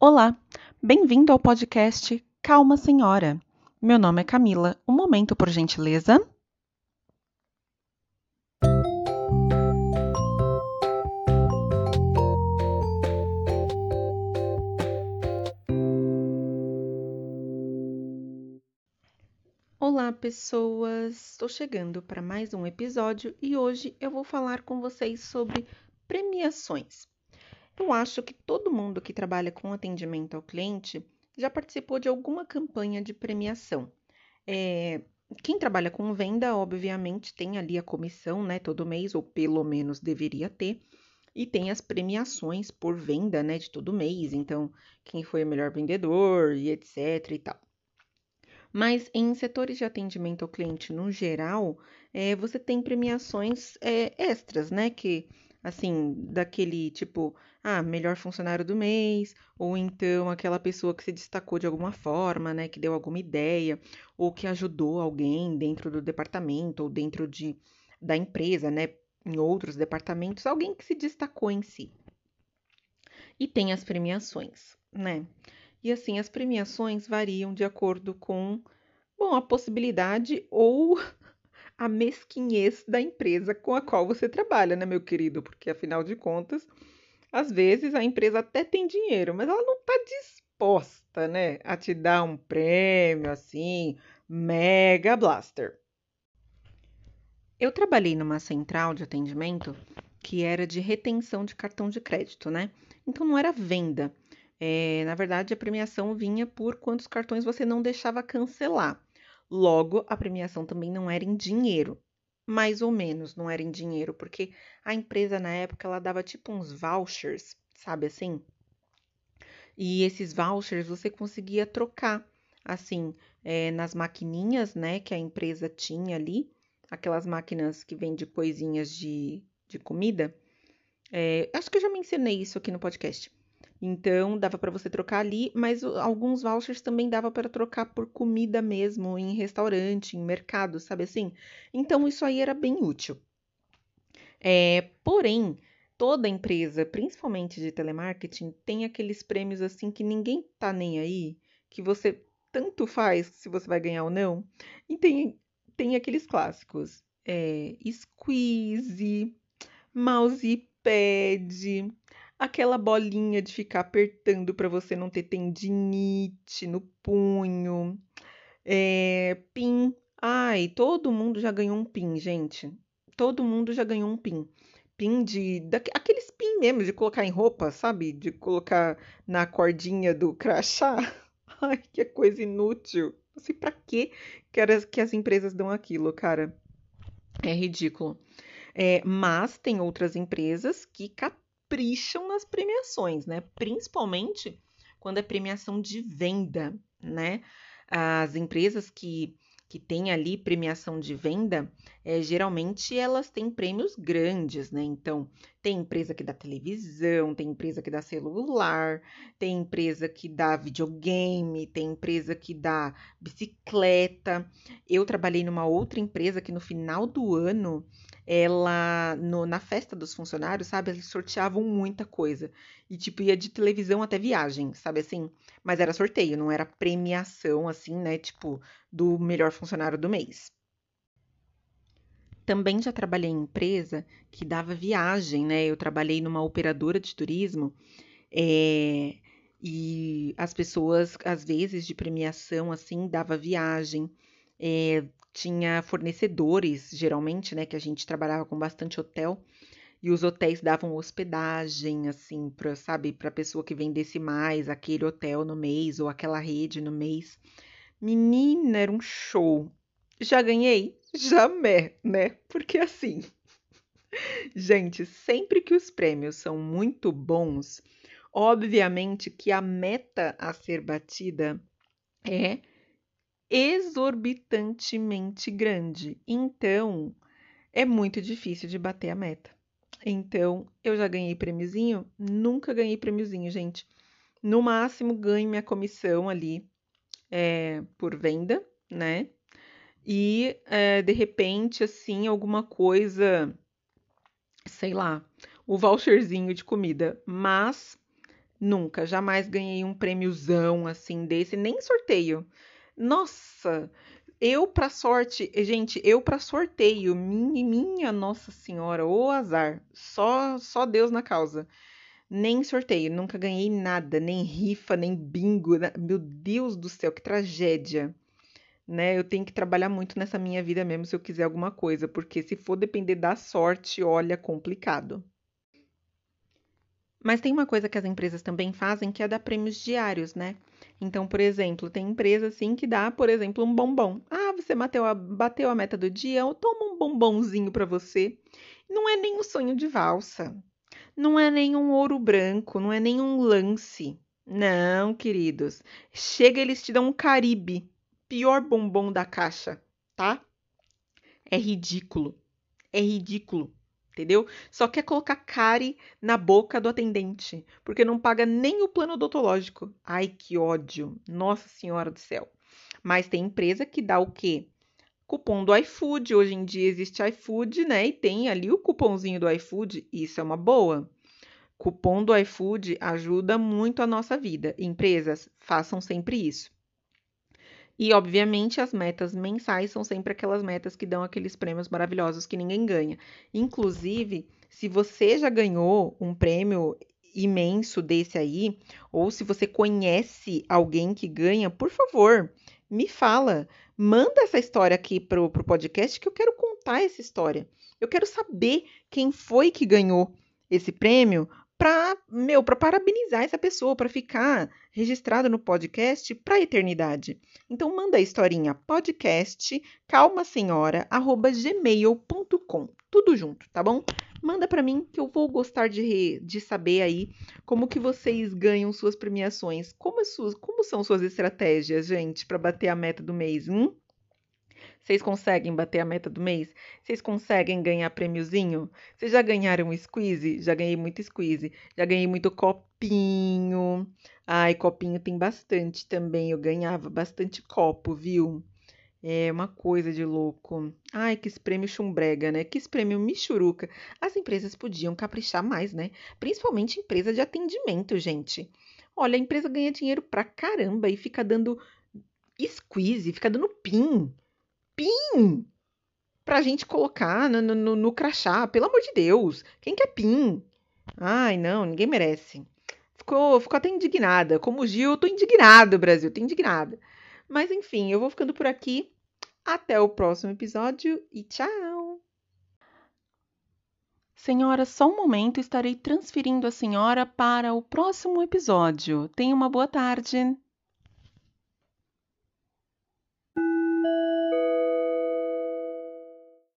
Olá, bem-vindo ao podcast Calma Senhora. Meu nome é Camila. Um momento, por gentileza. Olá, pessoas! Estou chegando para mais um episódio e hoje eu vou falar com vocês sobre premiações. Eu acho que todo mundo que trabalha com atendimento ao cliente já participou de alguma campanha de premiação. É, quem trabalha com venda, obviamente, tem ali a comissão, né, todo mês, ou pelo menos deveria ter, e tem as premiações por venda, né, de todo mês. Então, quem foi o melhor vendedor e etc e tal. Mas em setores de atendimento ao cliente no geral, é, você tem premiações é, extras, né? Que assim, daquele tipo, ah, melhor funcionário do mês, ou então aquela pessoa que se destacou de alguma forma, né, que deu alguma ideia, ou que ajudou alguém dentro do departamento ou dentro de, da empresa, né, em outros departamentos, alguém que se destacou em si. E tem as premiações, né? E assim, as premiações variam de acordo com, bom, a possibilidade ou a mesquinhez da empresa com a qual você trabalha, né, meu querido? Porque afinal de contas, às vezes a empresa até tem dinheiro, mas ela não está disposta, né, a te dar um prêmio assim, mega blaster. Eu trabalhei numa central de atendimento que era de retenção de cartão de crédito, né? Então não era venda. É, na verdade, a premiação vinha por quantos cartões você não deixava cancelar. Logo, a premiação também não era em dinheiro, mais ou menos não era em dinheiro, porque a empresa na época ela dava tipo uns vouchers, sabe assim? E esses vouchers você conseguia trocar, assim, é, nas maquininhas, né, que a empresa tinha ali, aquelas máquinas que vendem coisinhas de, de comida. É, acho que eu já mencionei isso aqui no podcast. Então, dava para você trocar ali, mas alguns vouchers também dava para trocar por comida mesmo, em restaurante, em mercado, sabe assim? Então, isso aí era bem útil. É, porém, toda empresa, principalmente de telemarketing, tem aqueles prêmios assim que ninguém tá nem aí, que você tanto faz se você vai ganhar ou não. E tem, tem aqueles clássicos. É, squeeze, mousepad, aquela bolinha de ficar apertando para você não ter tendinite no punho, é, pin. Ai, todo mundo já ganhou um pin, gente. Todo mundo já ganhou um pin. Pin de. aqueles pin mesmo, de colocar em roupa, sabe? De colocar na cordinha do crachá. Ai, que coisa inútil. Não sei pra quê que, era, que as empresas dão aquilo, cara. É ridículo. É, mas tem outras empresas que capricham nas premiações, né? Principalmente quando é premiação de venda, né? As empresas que, que têm ali premiação de venda, é, geralmente elas têm prêmios grandes, né? Então, tem empresa que dá televisão, tem empresa que dá celular, tem empresa que dá videogame, tem empresa que dá bicicleta. Eu trabalhei numa outra empresa que no final do ano ela no, na festa dos funcionários, sabe, eles sorteavam muita coisa. E tipo, ia de televisão até viagem, sabe assim? Mas era sorteio, não era premiação assim, né, tipo, do melhor funcionário do mês. Também já trabalhei em empresa que dava viagem, né? Eu trabalhei numa operadora de turismo é, e as pessoas, às vezes, de premiação, assim, dava viagem. É, tinha fornecedores, geralmente, né, que a gente trabalhava com bastante hotel, e os hotéis davam hospedagem, assim, para, sabe, para pessoa que vendesse mais aquele hotel no mês ou aquela rede no mês. Menina, era um show. Já ganhei? Jamais, né? Porque assim, gente, sempre que os prêmios são muito bons, obviamente que a meta a ser batida é exorbitantemente grande. Então, é muito difícil de bater a meta. Então, eu já ganhei prêmiozinho? Nunca ganhei prêmiozinho, gente. No máximo, ganho minha comissão ali é, por venda, né? E, é, de repente, assim, alguma coisa, sei lá, o voucherzinho de comida. Mas Nunca, jamais ganhei um prêmiozão assim desse, nem sorteio. Nossa, eu pra sorte, gente, eu pra sorteio, minha, minha Nossa Senhora, ô azar, só só Deus na causa. Nem sorteio, nunca ganhei nada, nem rifa, nem bingo. Meu Deus do céu, que tragédia. Né? Eu tenho que trabalhar muito nessa minha vida mesmo se eu quiser alguma coisa, porque se for depender da sorte, olha, complicado. Mas tem uma coisa que as empresas também fazem que é dar prêmios diários, né? Então, por exemplo, tem empresa assim que dá, por exemplo, um bombom. Ah, você bateu a, bateu a meta do dia, toma um bombonzinho para você. Não é nem um sonho de valsa. Não é nem um ouro branco, não é nem um lance. Não, queridos. Chega, eles te dão um Caribe. Pior bombom da caixa, tá? É ridículo. É ridículo entendeu? Só quer colocar cárie na boca do atendente, porque não paga nem o plano odontológico. Ai, que ódio! Nossa Senhora do céu. Mas tem empresa que dá o quê? Cupom do iFood. Hoje em dia existe iFood, né? E tem ali o cupomzinho do iFood. Isso é uma boa. Cupom do iFood ajuda muito a nossa vida. Empresas, façam sempre isso. E, obviamente, as metas mensais são sempre aquelas metas que dão aqueles prêmios maravilhosos que ninguém ganha. Inclusive, se você já ganhou um prêmio imenso desse aí, ou se você conhece alguém que ganha, por favor, me fala. Manda essa história aqui pro, pro podcast que eu quero contar essa história. Eu quero saber quem foi que ganhou esse prêmio para, meu, para parabenizar essa pessoa, para ficar registrado no podcast para a eternidade. Então manda a historinha podcast calmasenhora@gmail.com. Tudo junto, tá bom? Manda para mim que eu vou gostar de, de saber aí como que vocês ganham suas premiações. Como, suas, como são suas estratégias, gente, para bater a meta do mês? Hum? Vocês conseguem bater a meta do mês? Vocês conseguem ganhar prêmiozinho? Vocês já ganharam squeeze? Já ganhei muito squeeze. Já ganhei muito copinho. Ai, copinho tem bastante também. Eu ganhava bastante copo, viu? É uma coisa de louco. Ai, que prêmio chumbrega, né? Que prêmio michuruca. As empresas podiam caprichar mais, né? Principalmente empresa de atendimento, gente. Olha, a empresa ganha dinheiro pra caramba e fica dando squeeze, fica dando pin PIN pra gente colocar no, no, no crachá. Pelo amor de Deus. Quem quer PIN? Ai, não, ninguém merece. Ficou, ficou até indignada. Como o Gil, eu tô indignada, Brasil, tô indignada. Mas enfim, eu vou ficando por aqui. Até o próximo episódio e tchau! Senhora, só um momento, estarei transferindo a senhora para o próximo episódio. Tenha uma boa tarde.